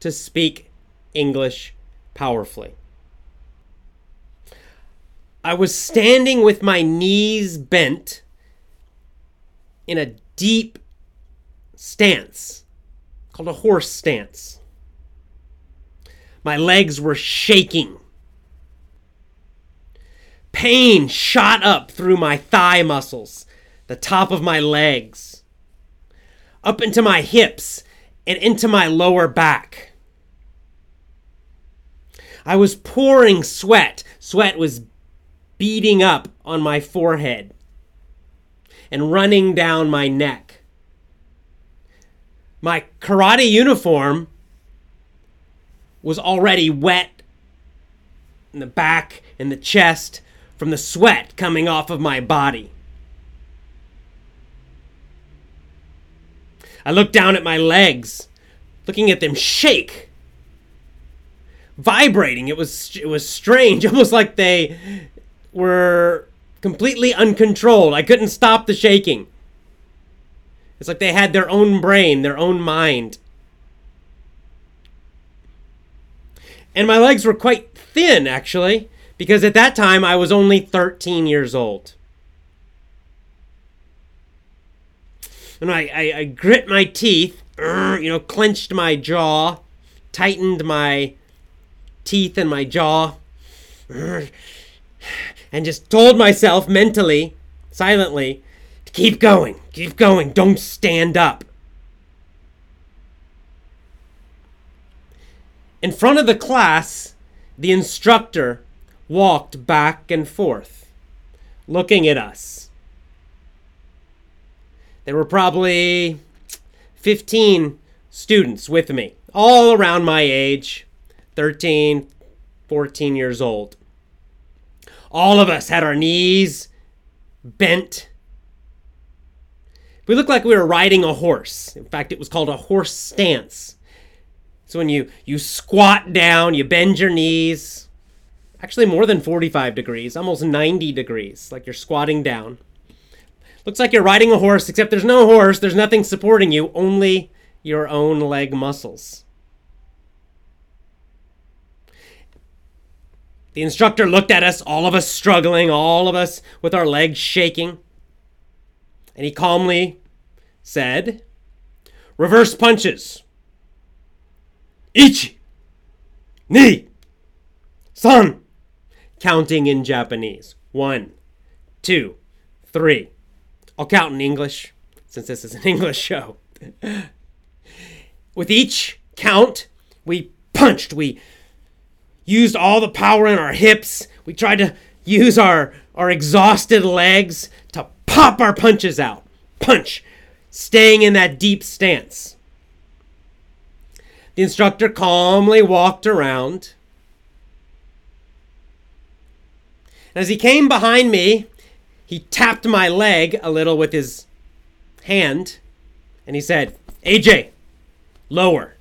to speak English powerfully. I was standing with my knees bent in a deep stance called a horse stance. My legs were shaking. Pain shot up through my thigh muscles, the top of my legs, up into my hips, and into my lower back. I was pouring sweat. Sweat was beating up on my forehead and running down my neck. My karate uniform was already wet in the back and the chest from the sweat coming off of my body. I looked down at my legs, looking at them shake vibrating. It was it was strange, almost like they were completely uncontrolled. I couldn't stop the shaking. It's like they had their own brain, their own mind. And my legs were quite thin, actually, because at that time I was only 13 years old. And I, I, I grit my teeth, you know, clenched my jaw, tightened my teeth in my jaw and just told myself mentally, silently, to keep going, keep going, don't stand up. In front of the class, the instructor walked back and forth, looking at us. There were probably 15 students with me, all around my age. 13, 14 years old. All of us had our knees bent. We looked like we were riding a horse. In fact, it was called a horse stance. So when you, you squat down, you bend your knees, actually more than 45 degrees, almost 90 degrees, like you're squatting down. Looks like you're riding a horse, except there's no horse, there's nothing supporting you, only your own leg muscles. The instructor looked at us, all of us struggling, all of us with our legs shaking. And he calmly said, Reverse punches. Ichi, ni, san. Counting in Japanese. One, two, three. I'll count in English since this is an English show. With each count, we punched, we used all the power in our hips. We tried to use our, our exhausted legs to pop our punches out. Punch, staying in that deep stance. The instructor calmly walked around. As he came behind me, he tapped my leg a little with his hand and he said, AJ, lower.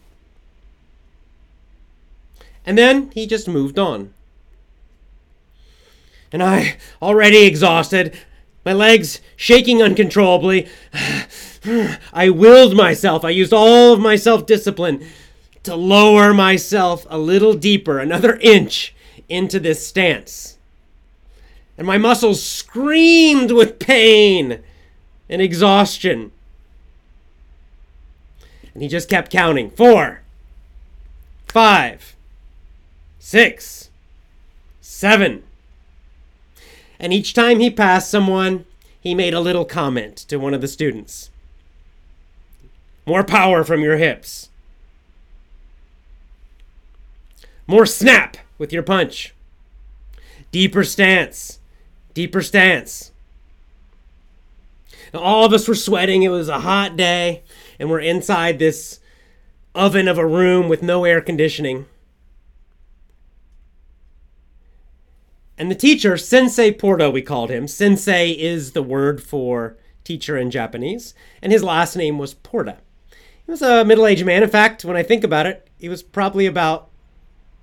And then he just moved on. And I, already exhausted, my legs shaking uncontrollably, I willed myself, I used all of my self discipline to lower myself a little deeper, another inch into this stance. And my muscles screamed with pain and exhaustion. And he just kept counting four, five, six, seven. And each time he passed someone, he made a little comment to one of the students. More power from your hips. More snap with your punch. Deeper stance. Deeper stance. Now, all of us were sweating. It was a hot day, and we're inside this oven of a room with no air conditioning. And the teacher, Sensei Porta, we called him. Sensei is the word for teacher in Japanese, and his last name was Porta. He was a middle aged man. In fact, when I think about it, he was probably about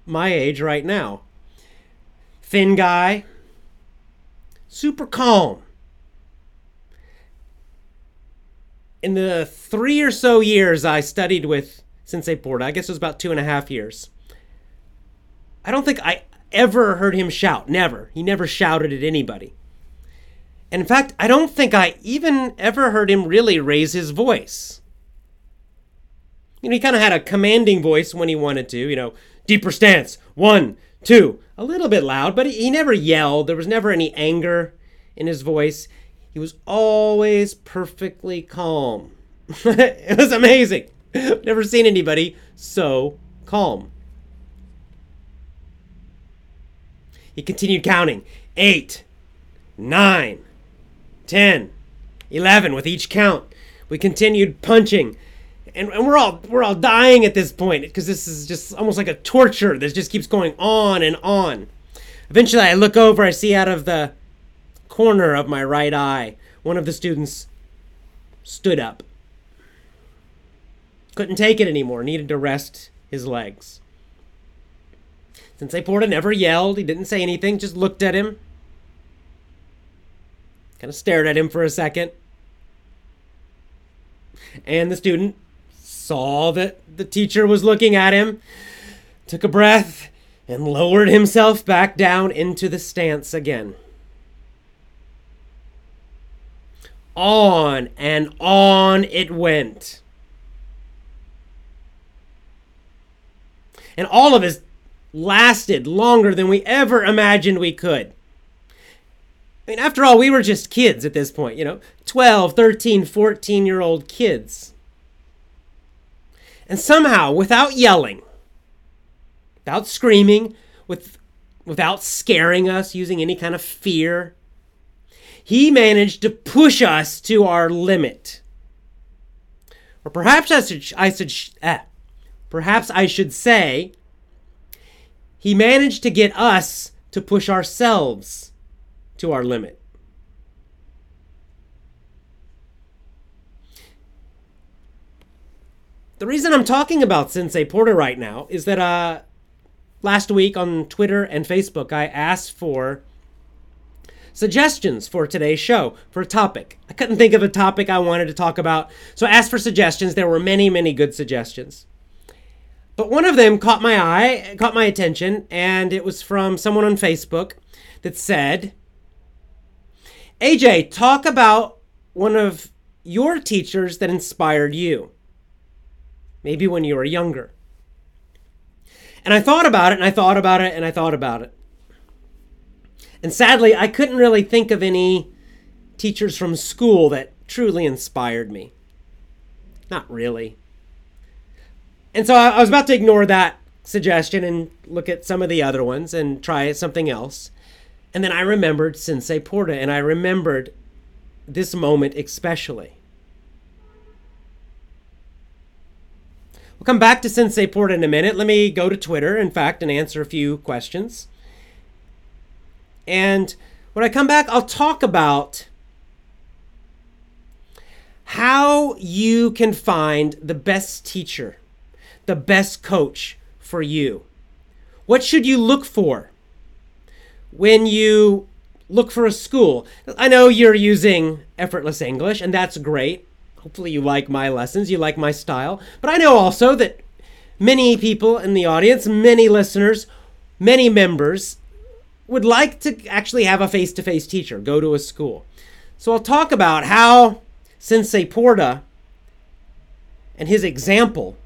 my age right now. Thin guy, super calm. In the three or so years I studied with Sensei Porta, I guess it was about two and a half years, I don't think I ever heard him shout. Never. He never shouted at anybody. In fact, I don't think I even ever heard him really raise his voice. You know, he kind of had a commanding voice when he wanted to, you know, deeper stance, one, two, a little bit loud, but he never yelled. There was never any anger in his voice. He was always perfectly calm. it was amazing. Never seen anybody so calm. He continued counting eight, nine, ten, eleven with each count. We continued punching. And, and we're all we're all dying at this point because this is just almost like a torture that just keeps going on and on. Eventually, I look over. I see out of the corner of my right eye one of the students stood up. Couldn't take it anymore. Needed to rest his legs. Sensei Porta never yelled, he didn't say anything, just looked at him. Kind of stared at him for a second. And the student saw that the teacher was looking at him, took a breath, and lowered himself back down into the stance again. On and on it went. And all of his lasted longer than we ever imagined we could. I mean, after all, we were just kids at this point, you know, 12, 13, 14 year old kids. And somehow, without yelling, without screaming, with, without scaring us, using any kind of fear, he managed to push us to our limit. Or perhaps I should, I should, eh, perhaps I should say he managed to get us to push ourselves to our limit. The reason I'm talking about Sensei Porta right now is that uh, last week on Twitter and Facebook, I asked for suggestions for today's show for a topic. I couldn't think of a topic I wanted to talk about, so I asked for suggestions. There were many, many good suggestions. But one of them caught my eye, caught my attention, and it was from someone on Facebook that said, AJ, talk about one of your teachers that inspired you. Maybe when you were younger. And I thought about it, and I thought about it, and I thought about it. And sadly, I couldn't really think of any teachers from school that truly inspired me. Not really. And so I, was about to ignore that suggestion and look at some of the other ones and try something else. And then I remembered Sensei Porta and I remembered this moment especially. We'll come back to Sensei Porta in a minute. Let me go to Twitter, in fact, and answer a few questions. And when I come back, I'll talk about how you can find the best teacher the best coach for you? What should you look for when you look for a school? I know you're using effortless English, and that's great. Hopefully, you like my lessons, you like my style. But I know also that many people in the audience, many listeners, many members would like to actually have a face to face teacher, go to a school. So I'll talk about how Sensei Porta and his example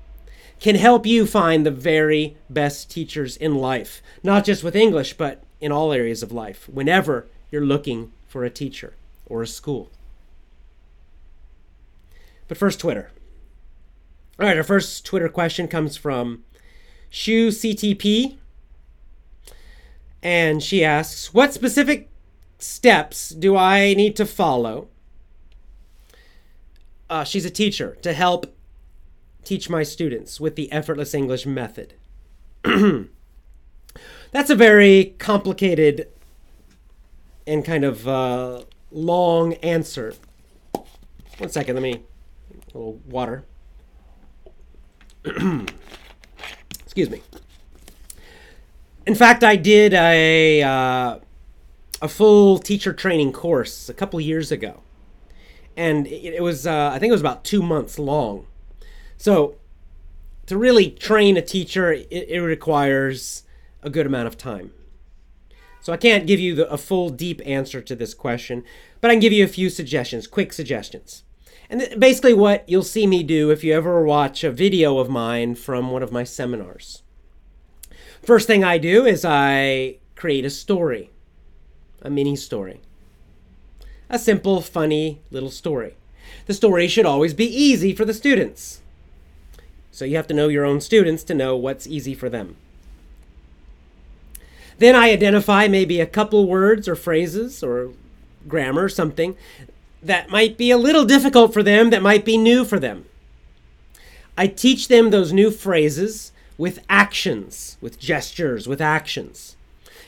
can help you find the very best teachers in life, not just with English, but in all areas of life, whenever you're looking for a teacher or a school. But first, Twitter. All right, our first Twitter question comes from Shu CTP. And she asks, What specific steps do I need to follow? Uh, she's a teacher to help teach my students with the effortless English method? That's a very complicated and kind of uh, long answer. One second, let me a little water. Excuse me. In fact, I did a uh, a full teacher training course a couple years ago, and it, was uh, I think it was about two months long. So, to really train a teacher, it, it requires a good amount of time. So I can't give you the, a full deep answer to this question, but I can give you a few suggestions, quick suggestions. And th- basically, what you'll see me do if you ever watch a video of mine from one of my seminars. First thing I do is I create a story, a mini story. A simple, funny little story. The story should always be easy for the students. So you have to know your own students to know what's easy for them. Then I identify maybe a couple words or phrases or grammar, or something that might be a little difficult for them, that might be new for them. I teach them those new phrases with actions, with gestures, with actions,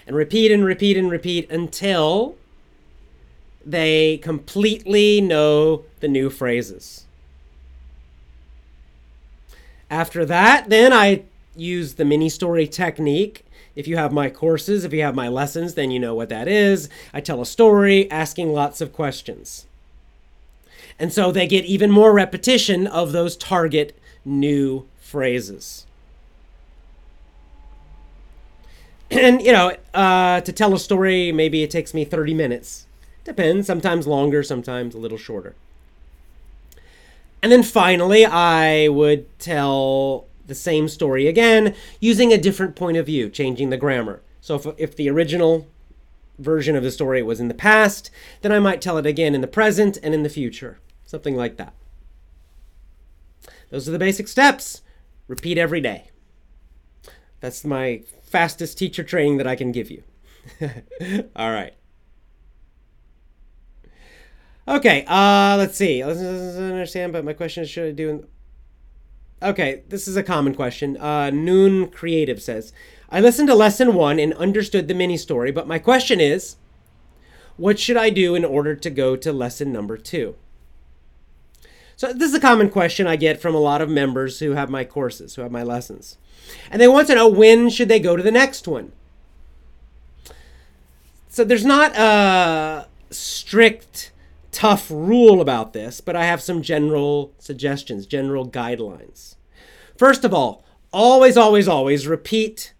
and repeat and repeat and repeat until they completely know the new phrases. After that, then I use the mini story technique. If you have my courses, if you have my lessons, then you know what that is. I tell a story asking lots of questions. And so they get even more repetition of those target new phrases. And, you know, uh, to tell a story, maybe it takes me 30 minutes. Depends, sometimes longer, sometimes a little shorter. And then finally, I would tell the same story again using a different point of view, changing the grammar. So if, if the original version of the story was in the past, then I might tell it again in the present and in the future. Something like that. Those are the basic steps. Repeat every day. That's my fastest teacher training that I can give you. All right. Okay, uh, let's see. Let's understand, but my question is should I do. Okay, this is a common question. Uh, Noon Creative says I listened to lesson one and understood the mini story, but my question is what should I do in order to go to lesson number two? So, this is a common question I get from a lot of members who have my courses, who have my lessons. And they want to know when should they go to the next one? So, there's not a strict tough rule about this, but I have some general suggestions, general guidelines. First of all, always, always, always repeat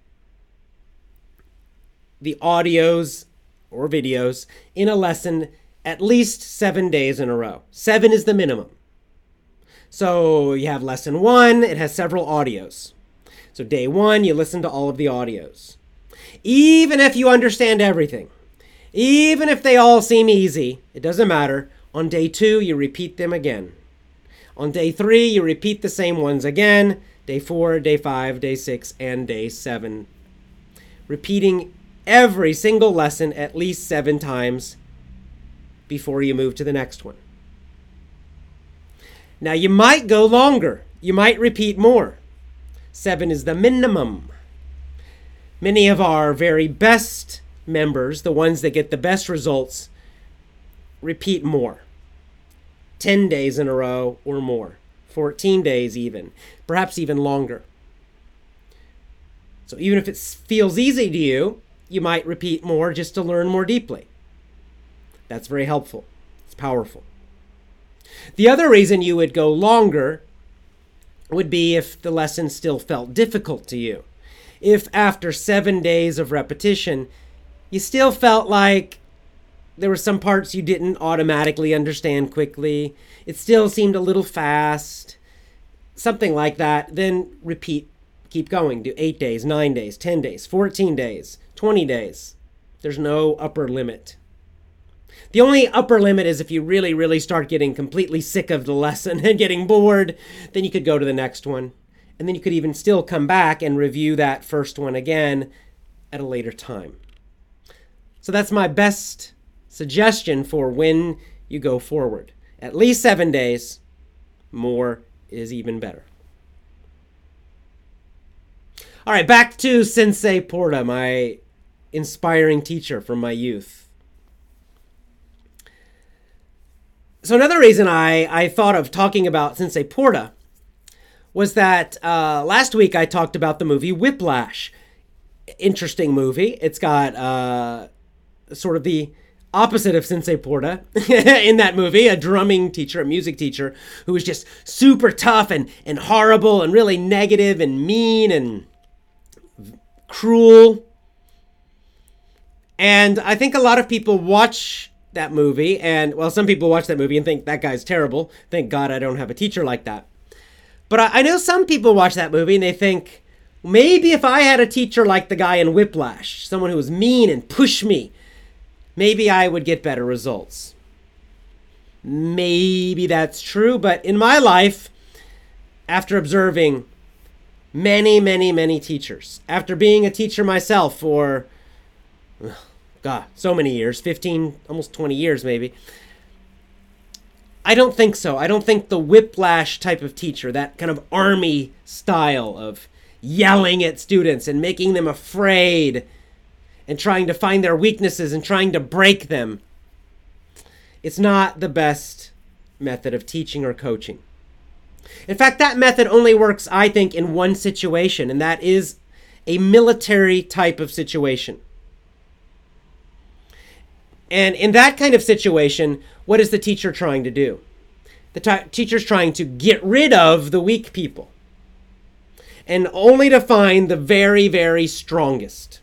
the audios or videos in a lesson at least seven days in a row. Seven is the minimum. So you have lesson one, it has several audios. So day one, you listen to all of the audios. Even if you understand everything, even if they all seem easy, it doesn't matter. On day two, you repeat them again. On day three, you repeat the same ones again. Day four, day five, day six, and day seven. Repeating every single lesson at least seven times before you move to the next one. Now, you might go longer, you might repeat more. Seven is the minimum. Many of our very best members, the ones that get the best results, repeat more 10 days in a row or more, 14 days even, perhaps even longer. So even if it feels easy to you, you might repeat more just to learn more deeply. That's very helpful. It's powerful. The other reason you would go longer would be if the lesson still felt difficult to you. If after seven days of repetition, you still felt like there were some parts you didn't automatically understand quickly, it still seemed a little fast, something like that, then repeat. Keep going. Do eight days, nine days, 10 days, 14 days, 20 days. There's no upper limit. The only upper limit is if you really, really start getting completely sick of the lesson and getting bored, then you could go to the next one. And then you could even still come back and review that first one again at a later time. So that's my best suggestion for when you go forward. At least seven days, more is even better. All right, back to Sensei Porta, my inspiring teacher from my youth. So, another reason I, I thought of talking about Sensei Porta was that uh, last week I talked about the movie Whiplash. Interesting movie. It's got uh, sort of the opposite of Sensei Porta in that movie, a drumming teacher, a music teacher, who was just super tough and, and horrible and really negative and mean and cruel. And I think a lot of people watch that movie, and well, some people watch that movie and think that guy's terrible. Thank God I don't have a teacher like that. But I, I know some people watch that movie and they think, maybe if I had a teacher like the guy in Whiplash, someone who was mean and pushed me, maybe I would get better results. Maybe that's true, but in my life, after observing many, many, many teachers, after being a teacher myself for, God, so many years 15, almost 20 years maybe. I don't think so. I don't think the whiplash type of teacher, that kind of army style of yelling at students and making them afraid and trying to find their weaknesses and trying to break them. It's not the best method of teaching or coaching. In fact, that method only works, I think, in one situation, and that is a military type of situation. And in that kind of situation, what is the teacher trying to do? The t- teacher's trying to get rid of the weak people and only to find the very, very strongest.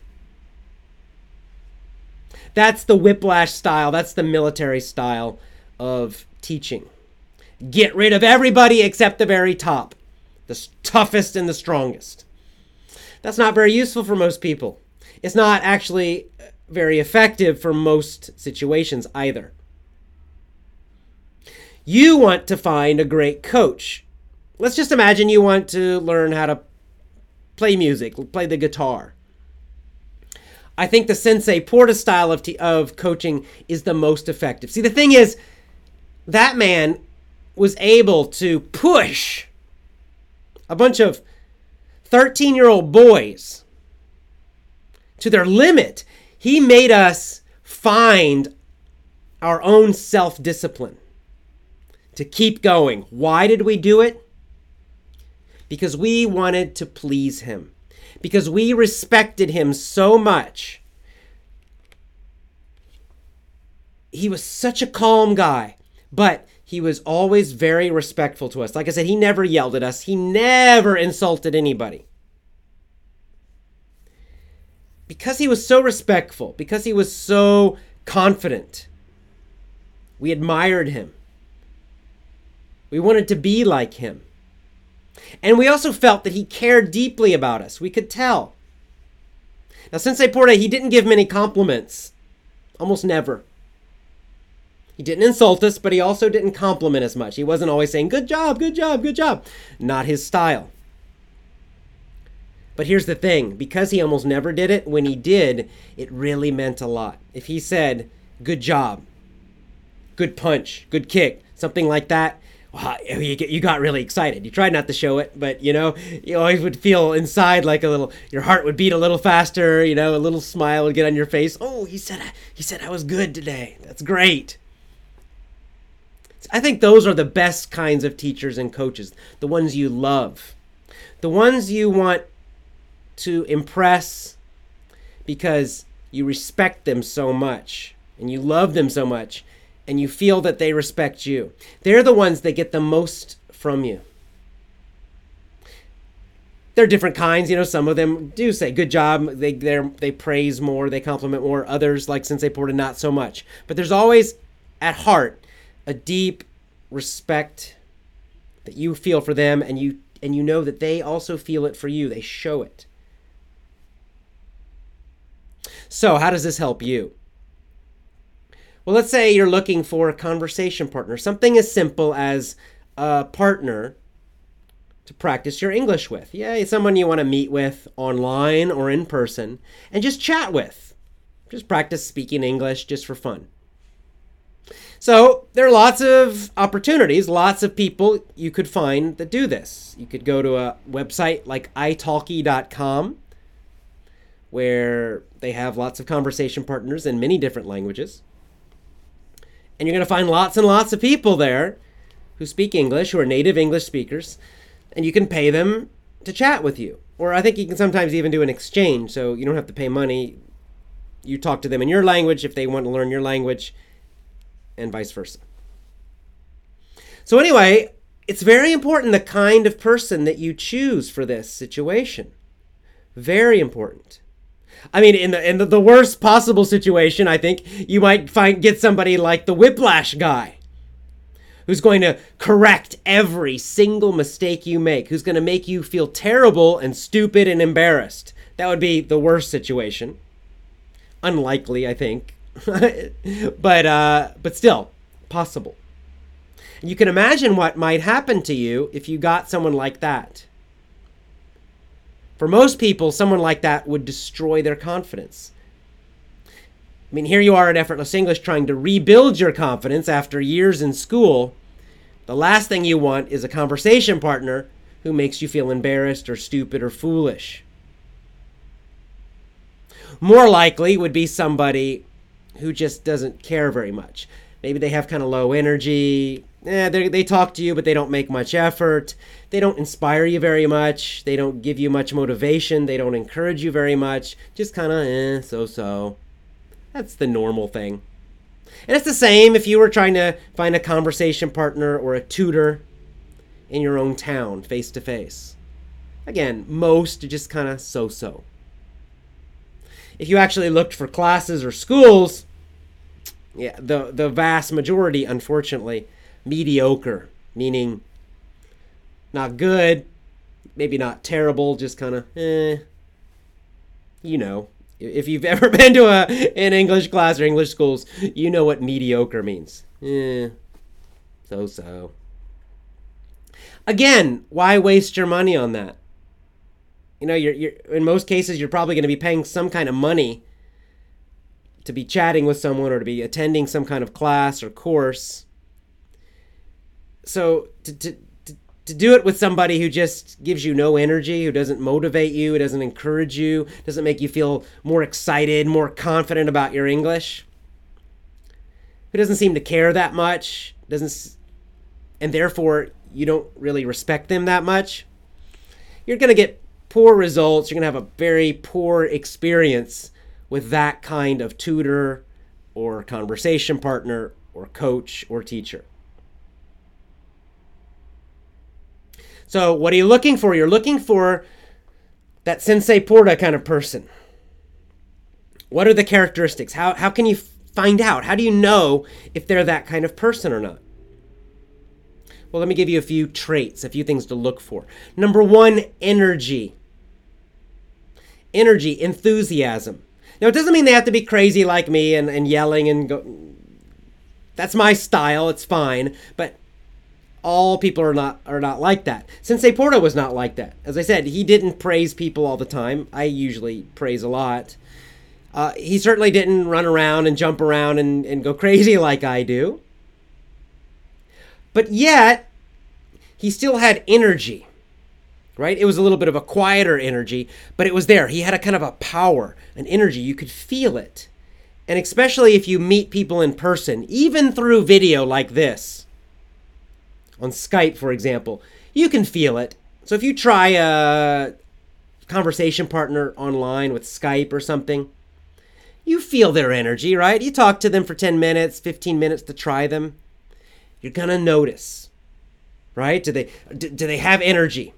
That's the whiplash style. That's the military style of teaching. Get rid of everybody except the very top, the toughest and the strongest. That's not very useful for most people. It's not actually uh, very effective for most situations either. You want to find a great coach. Let's just imagine you want to learn how to play music, play the guitar. I think the Sensei Porta style of, t- of coaching is the most effective. See, the thing is, that man was able to push a bunch of 13 year old boys to their limit. He made us find our own self discipline to keep going. Why did we do it? Because we wanted to please him because we respected him so much. He was such a calm guy, but he was always very respectful to us. Like I said, he never yelled at us, he never insulted anybody. Because he was so respectful, because he was so confident, we admired him. We wanted to be like him. And we also felt that he cared deeply about us. We could tell. Now, Sensei Porta, he didn't give many compliments. Almost never. He didn't insult us, but he also didn't compliment as much. He wasn't always saying, good job, good job, good job. Not his style. But here's the thing because he almost never did it, when he did, it really meant a lot. If he said, good job, good punch, good kick, something like that, you, you got really excited. You tried not to show it, but you know, you always would feel inside like a little, your heart would beat a little faster. You know, a little smile would get on your face. Oh, he said, he said I was good today. That's great. I think those are the best kinds of teachers and coaches, the ones you love, the ones you want to impress because you respect them so much and you love them so much and you feel that they respect you. They're the ones that get the most from you. There are different kinds, you know. Some of them do say "good job." They they they praise more, they compliment more. Others, like Sensei Porta, not so much. But there's always, at heart, a deep respect that you feel for them, and you and you know that they also feel it for you. They show it. So, how does this help you? Well, let's say you're looking for a conversation partner, something as simple as a partner to practice your English with. Yeah, someone you want to meet with online or in person and just chat with. Just practice speaking English just for fun. So there are lots of opportunities, lots of people you could find that do this. You could go to a website like italki.com where they have lots of conversation partners in many different languages. And you're going to find lots and lots of people there who speak English, who are native English speakers, and you can pay them to chat with you. Or I think you can sometimes even do an exchange, so you don't have to pay money. You talk to them in your language if they want to learn your language, and vice versa. So, anyway, it's very important the kind of person that you choose for this situation. Very important. I mean, in the in the, the worst possible situation, I think you might find get somebody like the whiplash guy who's going to correct every single mistake you make, who's going to make you feel terrible and stupid and embarrassed. That would be the worst situation. Unlikely, I think. but uh, but still possible. You can imagine what might happen to you if you got someone like that. For most people, someone like that would destroy their confidence. I mean, here you are at Effortless English trying to rebuild your confidence after years in school, the last thing you want is a conversation partner who makes you feel embarrassed or stupid or foolish. More likely would be somebody who just doesn't care very much. Maybe they have kind of low energy. Eh, they talk to you, but they don't make much effort. They don't inspire you very much. They don't give you much motivation. They don't encourage you very much. Just kind of eh, so so. That's the normal thing. And it's the same if you were trying to find a conversation partner or a tutor in your own town face to face. Again, most are just kind of so so. If you actually looked for classes or schools, yeah, the, the vast majority, unfortunately, mediocre, meaning not good, maybe not terrible, just kind of eh, you know, if you've ever been to a an English class or English schools, you know what mediocre means. Eh, so so. Again, why waste your money on that? You know, you're, you're in most cases you're probably going to be paying some kind of money to be chatting with someone or to be attending some kind of class or course. So to, to to do it with somebody who just gives you no energy, who doesn't motivate you, who doesn't encourage you, doesn't make you feel more excited, more confident about your English, who doesn't seem to care that much, doesn't and therefore you don't really respect them that much, you're going to get poor results. You're going to have a very poor experience with that kind of tutor or conversation partner or coach or teacher. So, what are you looking for? You're looking for that Sensei Porta kind of person. What are the characteristics? How, how can you find out? How do you know if they're that kind of person or not? Well, let me give you a few traits, a few things to look for. Number one, energy. Energy, enthusiasm. Now, it doesn't mean they have to be crazy like me and, and yelling and go. That's my style, it's fine. But all people are not are not like that. Sensei Porta was not like that. As I said, he didn't praise people all the time. I usually praise a lot. Uh, he certainly didn't run around and jump around and, and go crazy like I do. But yet, he still had energy, right? It was a little bit of a quieter energy, but it was there. He had a kind of a power, an energy. You could feel it. And especially if you meet people in person, even through video like this, on Skype, for example, you can feel it. So if you try a conversation partner online with Skype or something, you feel their energy, right? You talk to them for 10 minutes, 15 minutes to try them. You're going to notice, right? Do they do, do they have energy?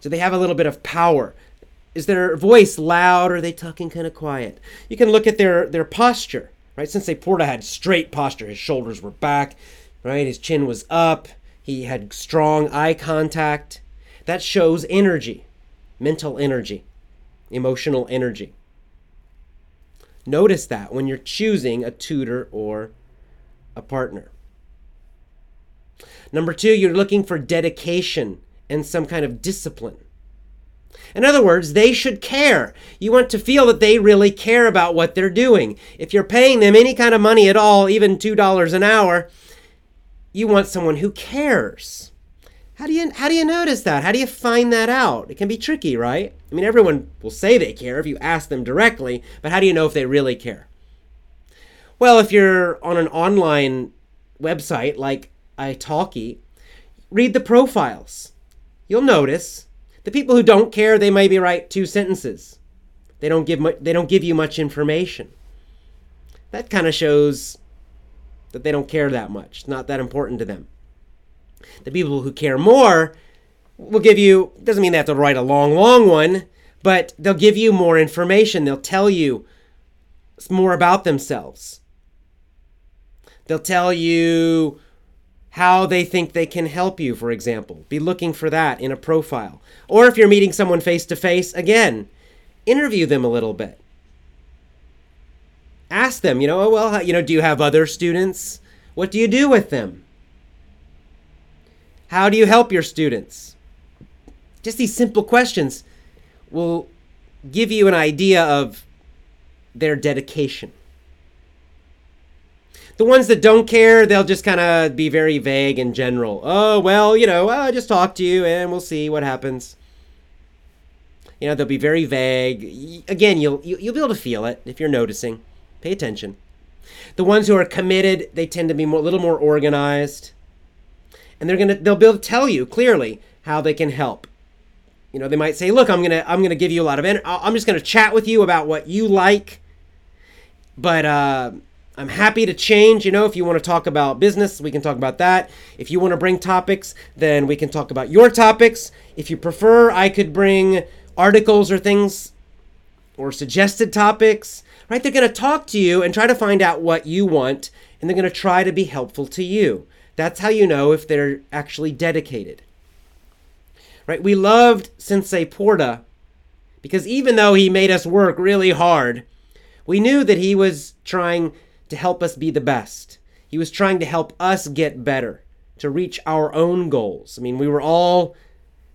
Do they have a little bit of power? Is their voice loud or are they talking kind of quiet? You can look at their their posture, right? Sensei Porta had straight posture, his shoulders were back, right? His chin was up, he had strong eye contact. That shows energy, mental energy, emotional energy. Notice that when you're choosing a tutor or a partner. Number two, you're looking for dedication and some kind of discipline. In other words, they should care. You want to feel that they really care about what they're doing. If you're paying them any kind of money at all, even $2 an hour, you want someone who cares. How do you how do you notice that? How do you find that out? It can be tricky, right? I mean, everyone will say they care if you ask them directly, but how do you know if they really care? Well, if you're on an online website like italki, read the profiles. You'll notice the people who don't care, they maybe write two sentences. They don't give mu- they don't give you much information. That kind of shows that they don't care that much. It's not that important to them. The people who care more will give you, doesn't mean they have to write a long, long one, but they'll give you more information. They'll tell you more about themselves. They'll tell you how they think they can help you, for example. Be looking for that in a profile. Or if you're meeting someone face to face, again, interview them a little bit. Ask them, you know, oh, well, you know, do you have other students? What do you do with them? How do you help your students? Just these simple questions will give you an idea of their dedication. The ones that don't care, they'll just kind of be very vague and general. Oh, well, you know, I'll just talk to you and we'll see what happens. You know, they'll be very vague. Again, you'll you'll be able to feel it if you're noticing. Pay attention. The ones who are committed, they tend to be a little more organized and they're gonna they'll be able to tell you clearly how they can help. You know, they might say, "Look, I'm gonna I'm gonna give you a lot of energy. I'm just gonna chat with you about what you like, but uh, I'm happy to change. You know, if you want to talk about business, we can talk about that. If you want to bring topics, then we can talk about your topics. If you prefer, I could bring articles or things or suggested topics." Right? They're going to talk to you and try to find out what you want, and they're going to try to be helpful to you. That's how you know if they're actually dedicated. Right? We loved Sensei Porta because even though he made us work really hard, we knew that he was trying to help us be the best. He was trying to help us get better, to reach our own goals. I mean, we were all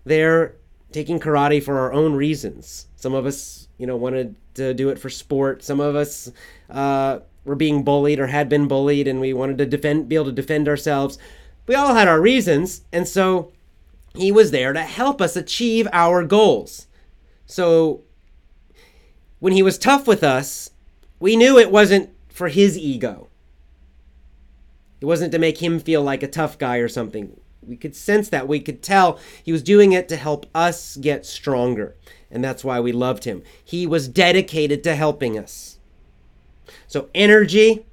there taking karate for our own reasons. Some of us, you know, wanted to do it for sport. Some of us uh, were being bullied or had been bullied and we wanted to defend be able to defend ourselves. We all had our reasons, and so he was there to help us achieve our goals. So when he was tough with us, we knew it wasn't for his ego. It wasn't to make him feel like a tough guy or something. We could sense that. We could tell he was doing it to help us get stronger. And that's why we loved him. He was dedicated to helping us. So, energy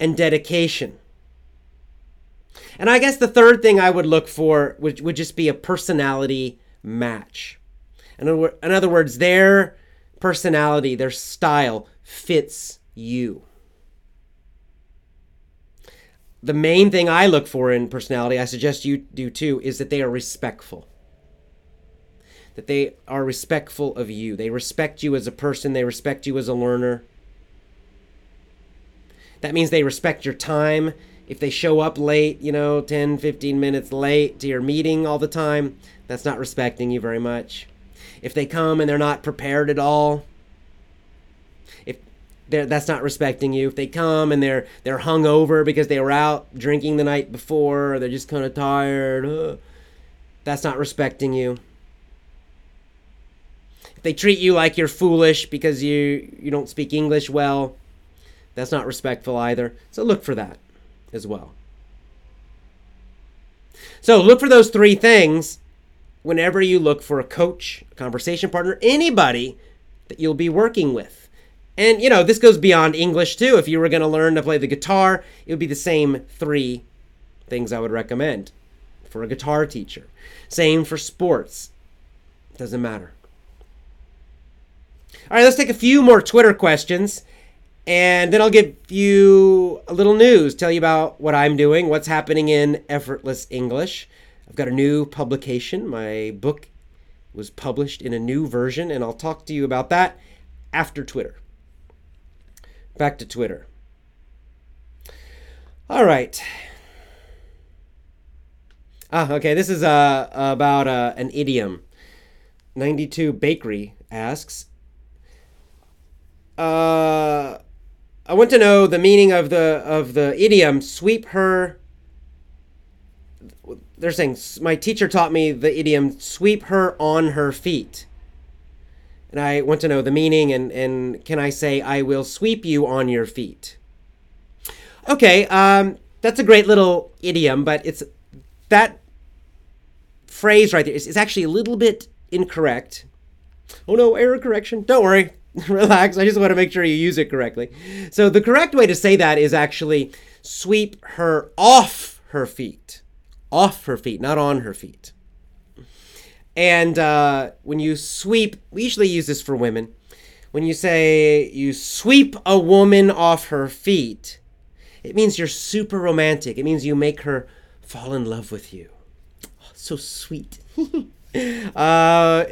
and dedication. And I guess the third thing I would look for would, would just be a personality match. In other, in other words, their personality, their style fits you. The main thing I look for in personality, I suggest you do too, is that they are respectful. That they are respectful of you. They respect you as a person, they respect you as a learner. That means they respect your time. If they show up late, you know, 10, 15 minutes late to your meeting all the time, that's not respecting you very much. If they come and they're not prepared at all, if that's not respecting you. If they come and they're they're hungover because they were out drinking the night before, or they're just kind of tired, uh, that's not respecting you. They treat you like you're foolish because you you don't speak English well, that's not respectful either. So look for that as well. So look for those three things whenever you look for a coach, a conversation partner, anybody that you'll be working with. And you know, this goes beyond English too. If you were going to learn to play the guitar, it would be the same three things I would recommend for a guitar teacher. Same for sports. Doesn't matter. All right, let's take a few more Twitter questions. And then I'll give you a little news, tell you about what I'm doing, what's happening in Effortless English. I've got a new publication. My book was published in a new version, and I'll talk to you about that after Twitter. Back to Twitter. All right. Ah, okay. This is uh, about uh, an idiom. 92 Bakery asks, uh, I want to know the meaning of the of the idiom "sweep her." They're saying my teacher taught me the idiom "sweep her on her feet," and I want to know the meaning. And and can I say I will sweep you on your feet? Okay, um, that's a great little idiom, but it's that phrase right there is, is actually a little bit incorrect. Oh no, error correction. Don't worry. Relax. I just want to make sure you use it correctly. So the correct way to say that is actually sweep her off her feet. Off her feet, not on her feet. And uh, when you sweep, we usually use this for women. When you say you sweep a woman off her feet, it means you're super romantic. It means you make her fall in love with you. Oh, so sweet. Uh,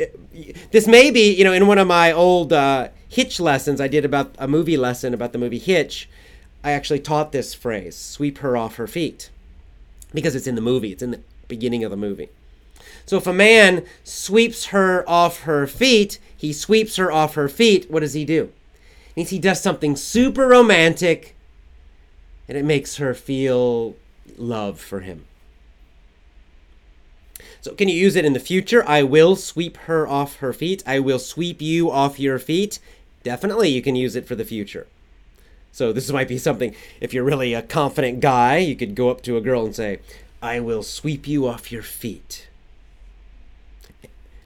this may be, you know, in one of my old uh, Hitch lessons I did about a movie lesson about the movie Hitch, I actually taught this phrase sweep her off her feet. Because it's in the movie, it's in the beginning of the movie. So if a man sweeps her off her feet, he sweeps her off her feet, what does he do? It means he does something super romantic and it makes her feel love for him. So can you use it in the future? I will sweep her off her feet. I will sweep you off your feet. Definitely you can use it for the future. So this might be something if you're really a confident guy, you could go up to a girl and say, "I will sweep you off your feet."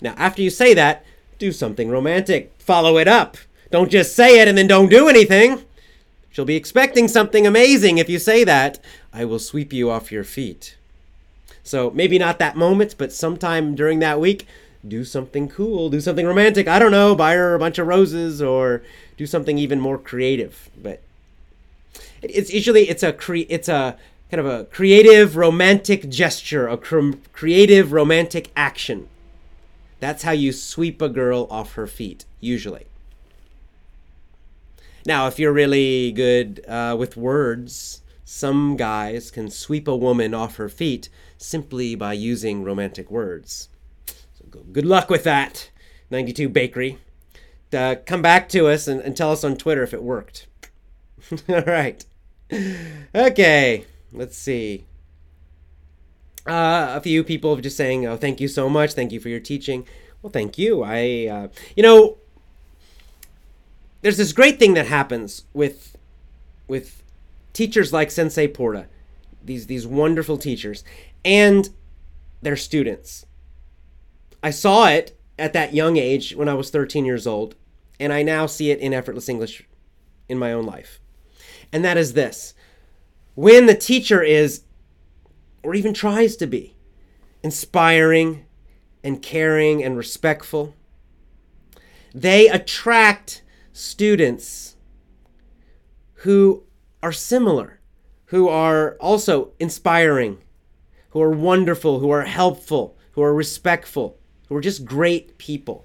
Now, after you say that, do something romantic. Follow it up. Don't just say it and then don't do anything. She'll be expecting something amazing if you say that. I will sweep you off your feet. So maybe not that moment, but sometime during that week, do something cool, do something romantic. I don't know, buy her a bunch of roses or do something even more creative. But it's usually it's a cre- it's a kind of a creative romantic gesture, a cr- creative romantic action. That's how you sweep a girl off her feet, usually. Now, if you're really good uh, with words, some guys can sweep a woman off her feet simply by using romantic words. So good luck with that, 92 Bakery. Uh, come back to us and, and tell us on Twitter if it worked. All right. Okay, let's see. Uh, a few people just saying, "Oh, thank you so much. Thank you for your teaching." Well, thank you. I, uh, you know, there's this great thing that happens with with teachers like Sensei Porta, these these wonderful teachers, and their students. I saw it at that young age when I was 13 years old, and I now see it in effortless English in my own life. And that is this when the teacher is, or even tries to be, inspiring and caring and respectful, they attract students who are similar, who are also inspiring, who are wonderful, who are helpful, who are respectful, who are just great people.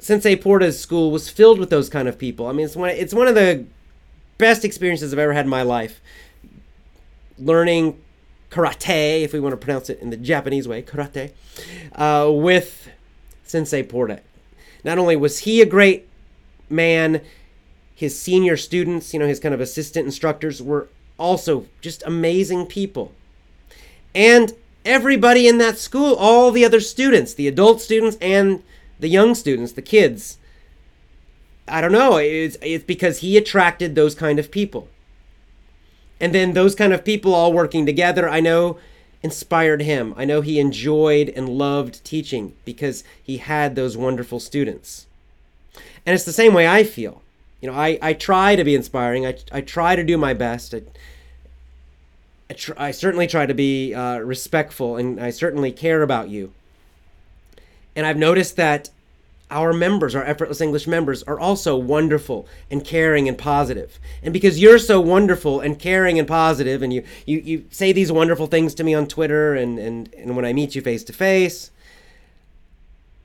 Sensei Porta's school was filled with those kind of people. I mean, it's one, it's one of the best experiences I've ever had in my life. Learning karate, if we want to pronounce it in the Japanese way, karate, uh, with Sensei Porta. Not only was he a great man, his senior students, you know, his kind of assistant instructors were also just amazing people. And everybody in that school, all the other students, the adult students and the young students, the kids, I don't know, it's, it's because he attracted those kind of people. And then those kind of people all working together, I know inspired him. I know he enjoyed and loved teaching because he had those wonderful students. And it's the same way I feel you know, I, I try to be inspiring. I, I try to do my best. I, I, tr- I certainly try to be uh, respectful and I certainly care about you. And I've noticed that our members, our Effortless English members, are also wonderful and caring and positive. And because you're so wonderful and caring and positive, and you, you, you say these wonderful things to me on Twitter and, and, and when I meet you face to face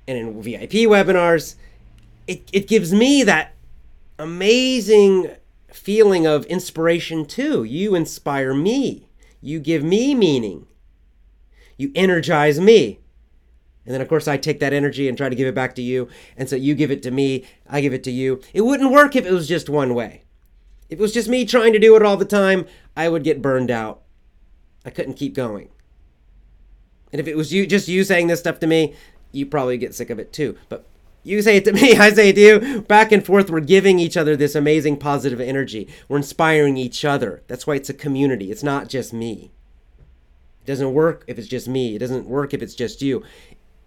and in VIP webinars, it, it gives me that amazing feeling of inspiration too. You inspire me. You give me meaning. You energize me. And then, of course, I take that energy and try to give it back to you. And so you give it to me, I give it to you. It wouldn't work if it was just one way. If it was just me trying to do it all the time, I would get burned out. I couldn't keep going. And if it was you, just you saying this stuff to me, you probably get sick of it too. But you say it to me, I say it to you. Back and forth, we're giving each other this amazing positive energy. We're inspiring each other. That's why it's a community. It's not just me. It doesn't work if it's just me. It doesn't work if it's just you.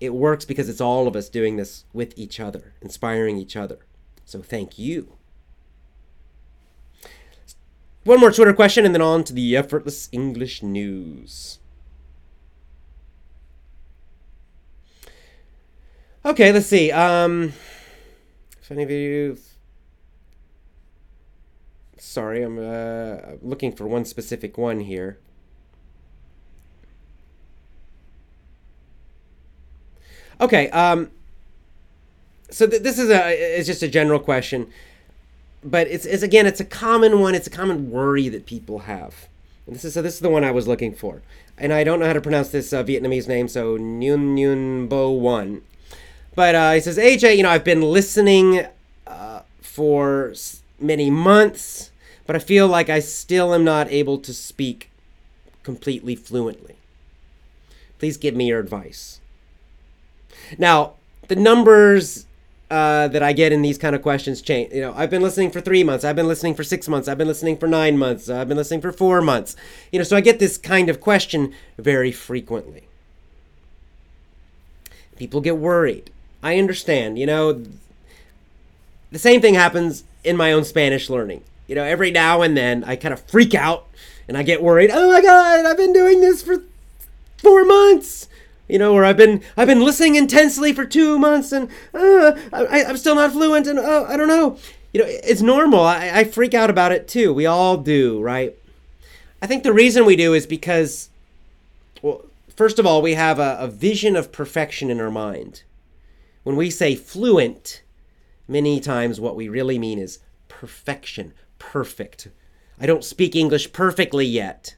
It works because it's all of us doing this with each other, inspiring each other. So thank you. One more Twitter question and then on to the effortless English news. Okay, let's see. Um, if any of you. Sorry, I'm uh, looking for one specific one here. Okay. Um, so th- this is a it's just a general question, but it's, it's again it's a common one. It's a common worry that people have. And this is so this is the one I was looking for, and I don't know how to pronounce this uh, Vietnamese name. So Nguyen Nguyen Bo One, but uh, he says AJ, you know I've been listening uh, for many months, but I feel like I still am not able to speak completely fluently. Please give me your advice. Now, the numbers uh, that I get in these kind of questions change. You know, I've been listening for three months. I've been listening for six months. I've been listening for nine months. I've been listening for four months. You know, so I get this kind of question very frequently. People get worried. I understand. You know, the same thing happens in my own Spanish learning. You know, every now and then I kind of freak out and I get worried. Oh my God, I've been doing this for four months you know, or I've been I've been listening intensely for two months and uh, I, I'm still not fluent and uh, I don't know. You know, it's normal. I, I freak out about it too. We all do, right? I think the reason we do is because, well, first of all, we have a, a vision of perfection in our mind. When we say fluent, many times what we really mean is perfection, perfect. I don't speak English perfectly yet,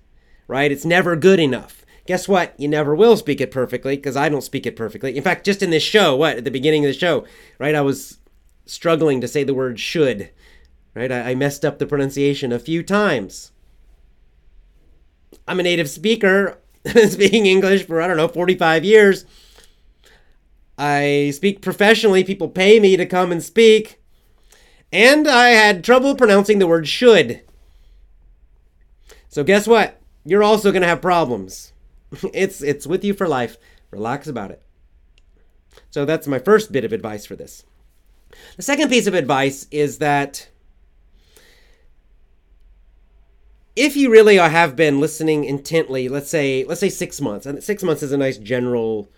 right? It's never good enough guess what? You never will speak it perfectly because I don't speak it perfectly. In fact, just in this show, what, at the beginning of the show, right, I was struggling to say the word should, right? I, I messed up the pronunciation a few times. I'm a native speaker, speaking English for, I don't know, 45 years. I speak professionally, people pay me to come and speak. And I had trouble pronouncing the word should. So, guess what? You're also going to have problems. it's it's with you for life. Relax about it. So that's my first bit of advice for this. The second piece of advice is that if you really have been listening intently, let's say let's say 6 months. And 6 months is a nice general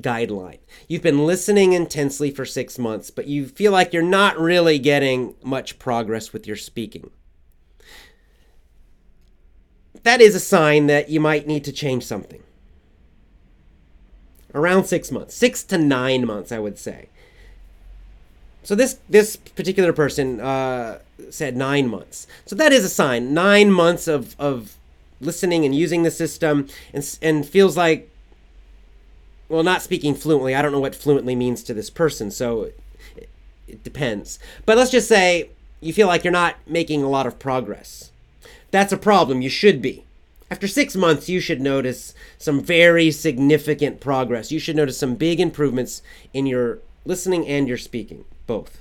guideline. You've been listening intensely for 6 months, but you feel like you're not really getting much progress with your speaking that is a sign that you might need to change something. Around six months, six to nine months, I would say. So this this particular person uh, said nine months. So that is a sign. Nine months of of listening and using the system, and and feels like, well, not speaking fluently. I don't know what fluently means to this person, so it, it depends. But let's just say you feel like you're not making a lot of progress that's a problem. You should be. After six months, you should notice some very significant progress. You should notice some big improvements in your listening and your speaking, both.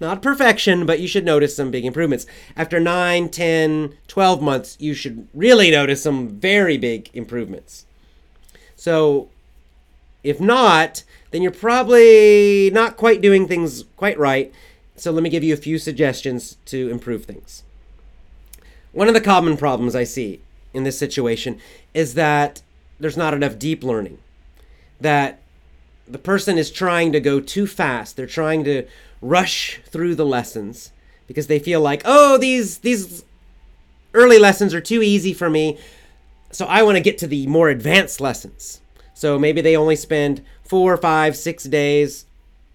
Not perfection, but you should notice some big improvements. After 9, 10, 12 months, you should really notice some very big improvements. So, if not, then you're probably not quite doing things quite right. So, let me give you a few suggestions to improve things. One of the common problems I see in this situation is that there's not enough deep learning. That the person is trying to go too fast. They're trying to rush through the lessons because they feel like, "Oh, these these early lessons are too easy for me." So I want to get to the more advanced lessons. So maybe they only spend four, five, six days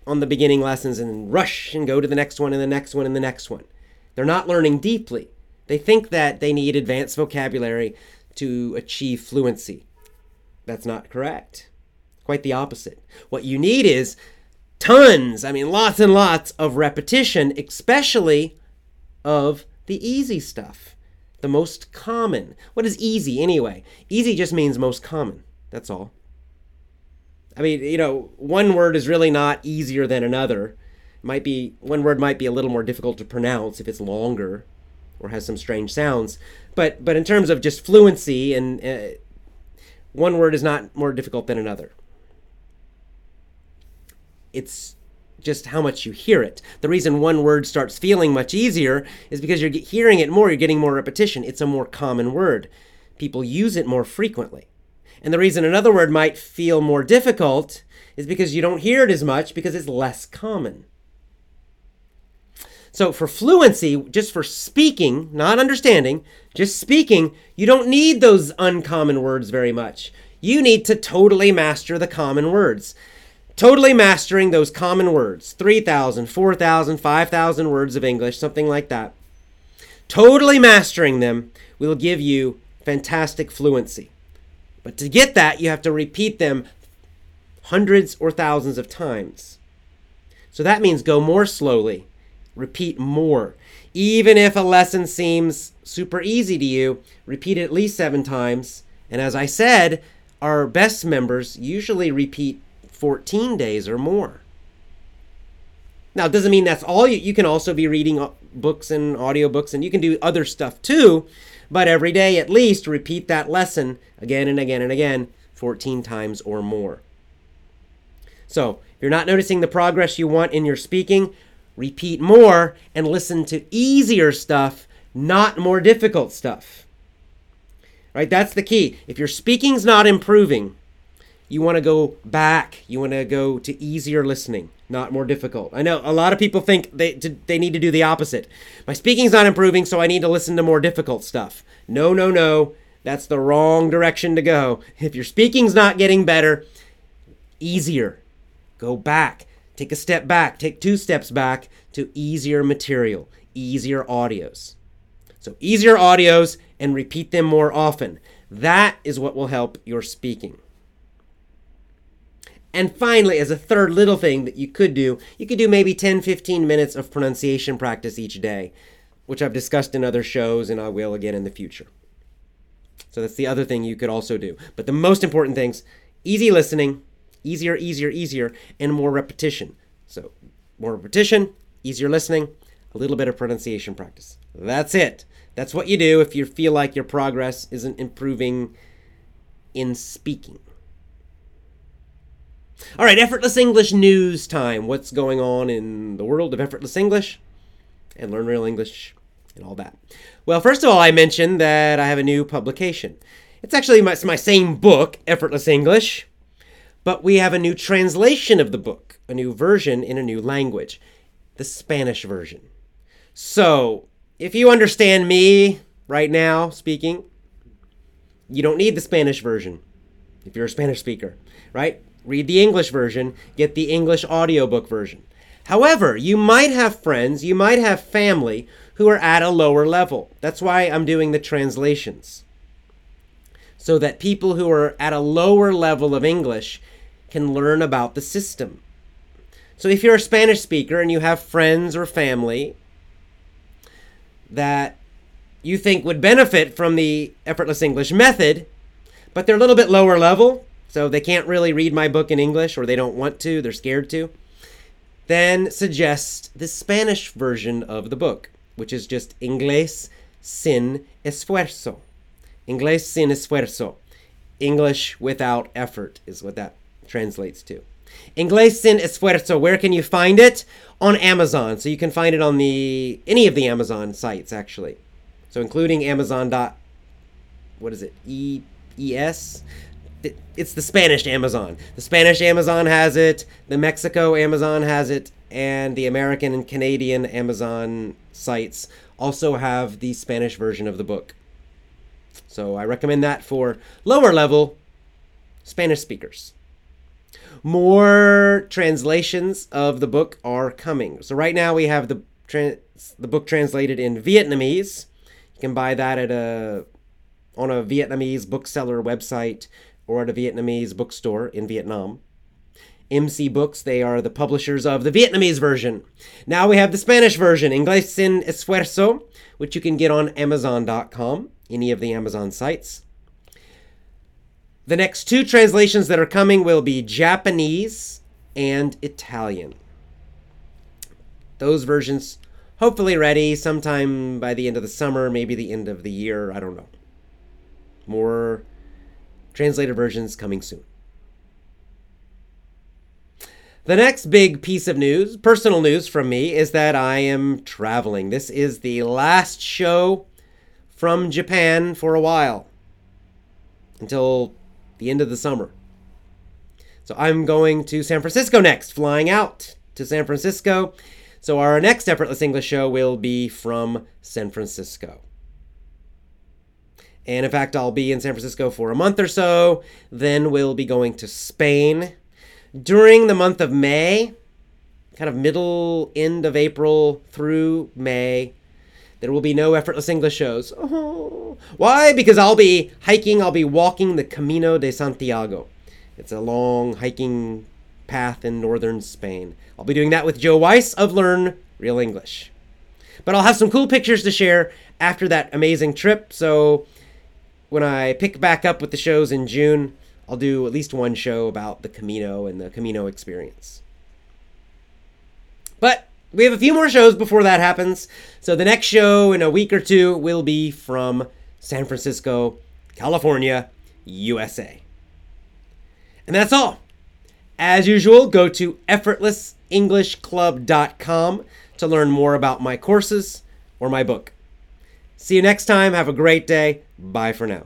on the beginning lessons and rush and go to the next one and the next one and the next one. They're not learning deeply. They think that they need advanced vocabulary to achieve fluency. That's not correct. Quite the opposite. What you need is tons, I mean, lots and lots of repetition, especially of the easy stuff, the most common. What is easy anyway? Easy just means most common. That's all. I mean, you know, one word is really not easier than another. It might be one word might be a little more difficult to pronounce if it's longer or has some strange sounds. But but in terms of just fluency and uh, one word is not more difficult than another. It's just how much you hear it. The reason one word starts feeling much easier is because you're hearing it more, you're getting more repetition. It's a more common word. People use it more frequently. And the reason another word might feel more difficult is because you don't hear it as much because it's less common. So for fluency, just for speaking, not understanding, just speaking, you don't need those uncommon words very much. You need to totally master the common words. Totally mastering those common words 3,000, 4,000, 5,000 words of English, something like that. Totally mastering them will give you fantastic fluency. But to get that, you have to repeat them hundreds or thousands of times. So that means go more slowly, repeat more. Even if a lesson seems super easy to you, repeat it at least seven times. And as I said, our best members usually repeat 14 days or more. Now, it doesn't mean that's all you, you can also be reading uh, books and audiobooks, and you can do other stuff too. But every day, at least, repeat that lesson again and again and again, 14 times or more. So, if you're not noticing the progress you want in your speaking, repeat more and listen to easier stuff, not more difficult stuff. Right? That's the key. If your speaking's not improving, you want to go back. You want to go to easier listening, not more difficult. I know a lot of people think they they need to do the opposite. My speaking's not improving, so I need to listen to more difficult stuff. No, no, no. That's the wrong direction to go. If your speaking's not getting better, easier. Go back. Take a step back. Take two steps back to easier material, easier audios. So, easier audios and repeat them more often. That is what will help your speaking. And finally, as a third little thing that you could do, you could do maybe 10 15 minutes of pronunciation practice each day, which I've discussed in other shows and I will again in the future. So that's the other thing you could also do. But the most important things easy listening, easier, easier, easier, and more repetition. So more repetition, easier listening, a little bit of pronunciation practice. That's it. That's what you do if you feel like your progress isn't improving in speaking. All right, effortless English news time. What's going on in the world of effortless English and learn real English and all that? Well, first of all, I mentioned that I have a new publication. It's actually my, it's my same book, Effortless English, but we have a new translation of the book, a new version in a new language, the Spanish version. So, if you understand me right now speaking, you don't need the Spanish version if you're a Spanish speaker, right? Read the English version, get the English audiobook version. However, you might have friends, you might have family who are at a lower level. That's why I'm doing the translations. So that people who are at a lower level of English can learn about the system. So if you're a Spanish speaker and you have friends or family that you think would benefit from the effortless English method, but they're a little bit lower level, so they can't really read my book in English or they don't want to, they're scared to, then suggest the Spanish version of the book, which is just Inglés sin esfuerzo. Inglés sin esfuerzo. English without effort is what that translates to. Inglés sin esfuerzo. Where can you find it? On Amazon. So you can find it on the any of the Amazon sites actually. So including Amazon dot what is it? E E S it's the Spanish Amazon. The Spanish Amazon has it, the Mexico Amazon has it, and the American and Canadian Amazon sites also have the Spanish version of the book. So I recommend that for lower level Spanish speakers. More translations of the book are coming. So right now we have the trans- the book translated in Vietnamese. You can buy that at a on a Vietnamese bookseller website or at a Vietnamese bookstore in Vietnam. MC Books, they are the publishers of the Vietnamese version. Now we have the Spanish version, Inglés sin Esfuerzo, which you can get on Amazon.com, any of the Amazon sites. The next two translations that are coming will be Japanese and Italian. Those versions hopefully ready sometime by the end of the summer, maybe the end of the year, I don't know. More translated versions coming soon. The next big piece of news, personal news from me, is that I am traveling. This is the last show from Japan for a while until the end of the summer. So I'm going to San Francisco next, flying out to San Francisco. So our next Effortless English show will be from San Francisco. And in fact, I'll be in San Francisco for a month or so. Then we'll be going to Spain during the month of May, kind of middle end of April through May. There will be no effortless English shows. Oh. Why? Because I'll be hiking, I'll be walking the Camino de Santiago. It's a long hiking path in northern Spain. I'll be doing that with Joe Weiss of Learn Real English. But I'll have some cool pictures to share after that amazing trip. So when I pick back up with the shows in June, I'll do at least one show about the Camino and the Camino experience. But we have a few more shows before that happens. So the next show in a week or two will be from San Francisco, California, USA. And that's all. As usual, go to effortlessenglishclub.com to learn more about my courses or my book. See you next time. Have a great day. Bye for now.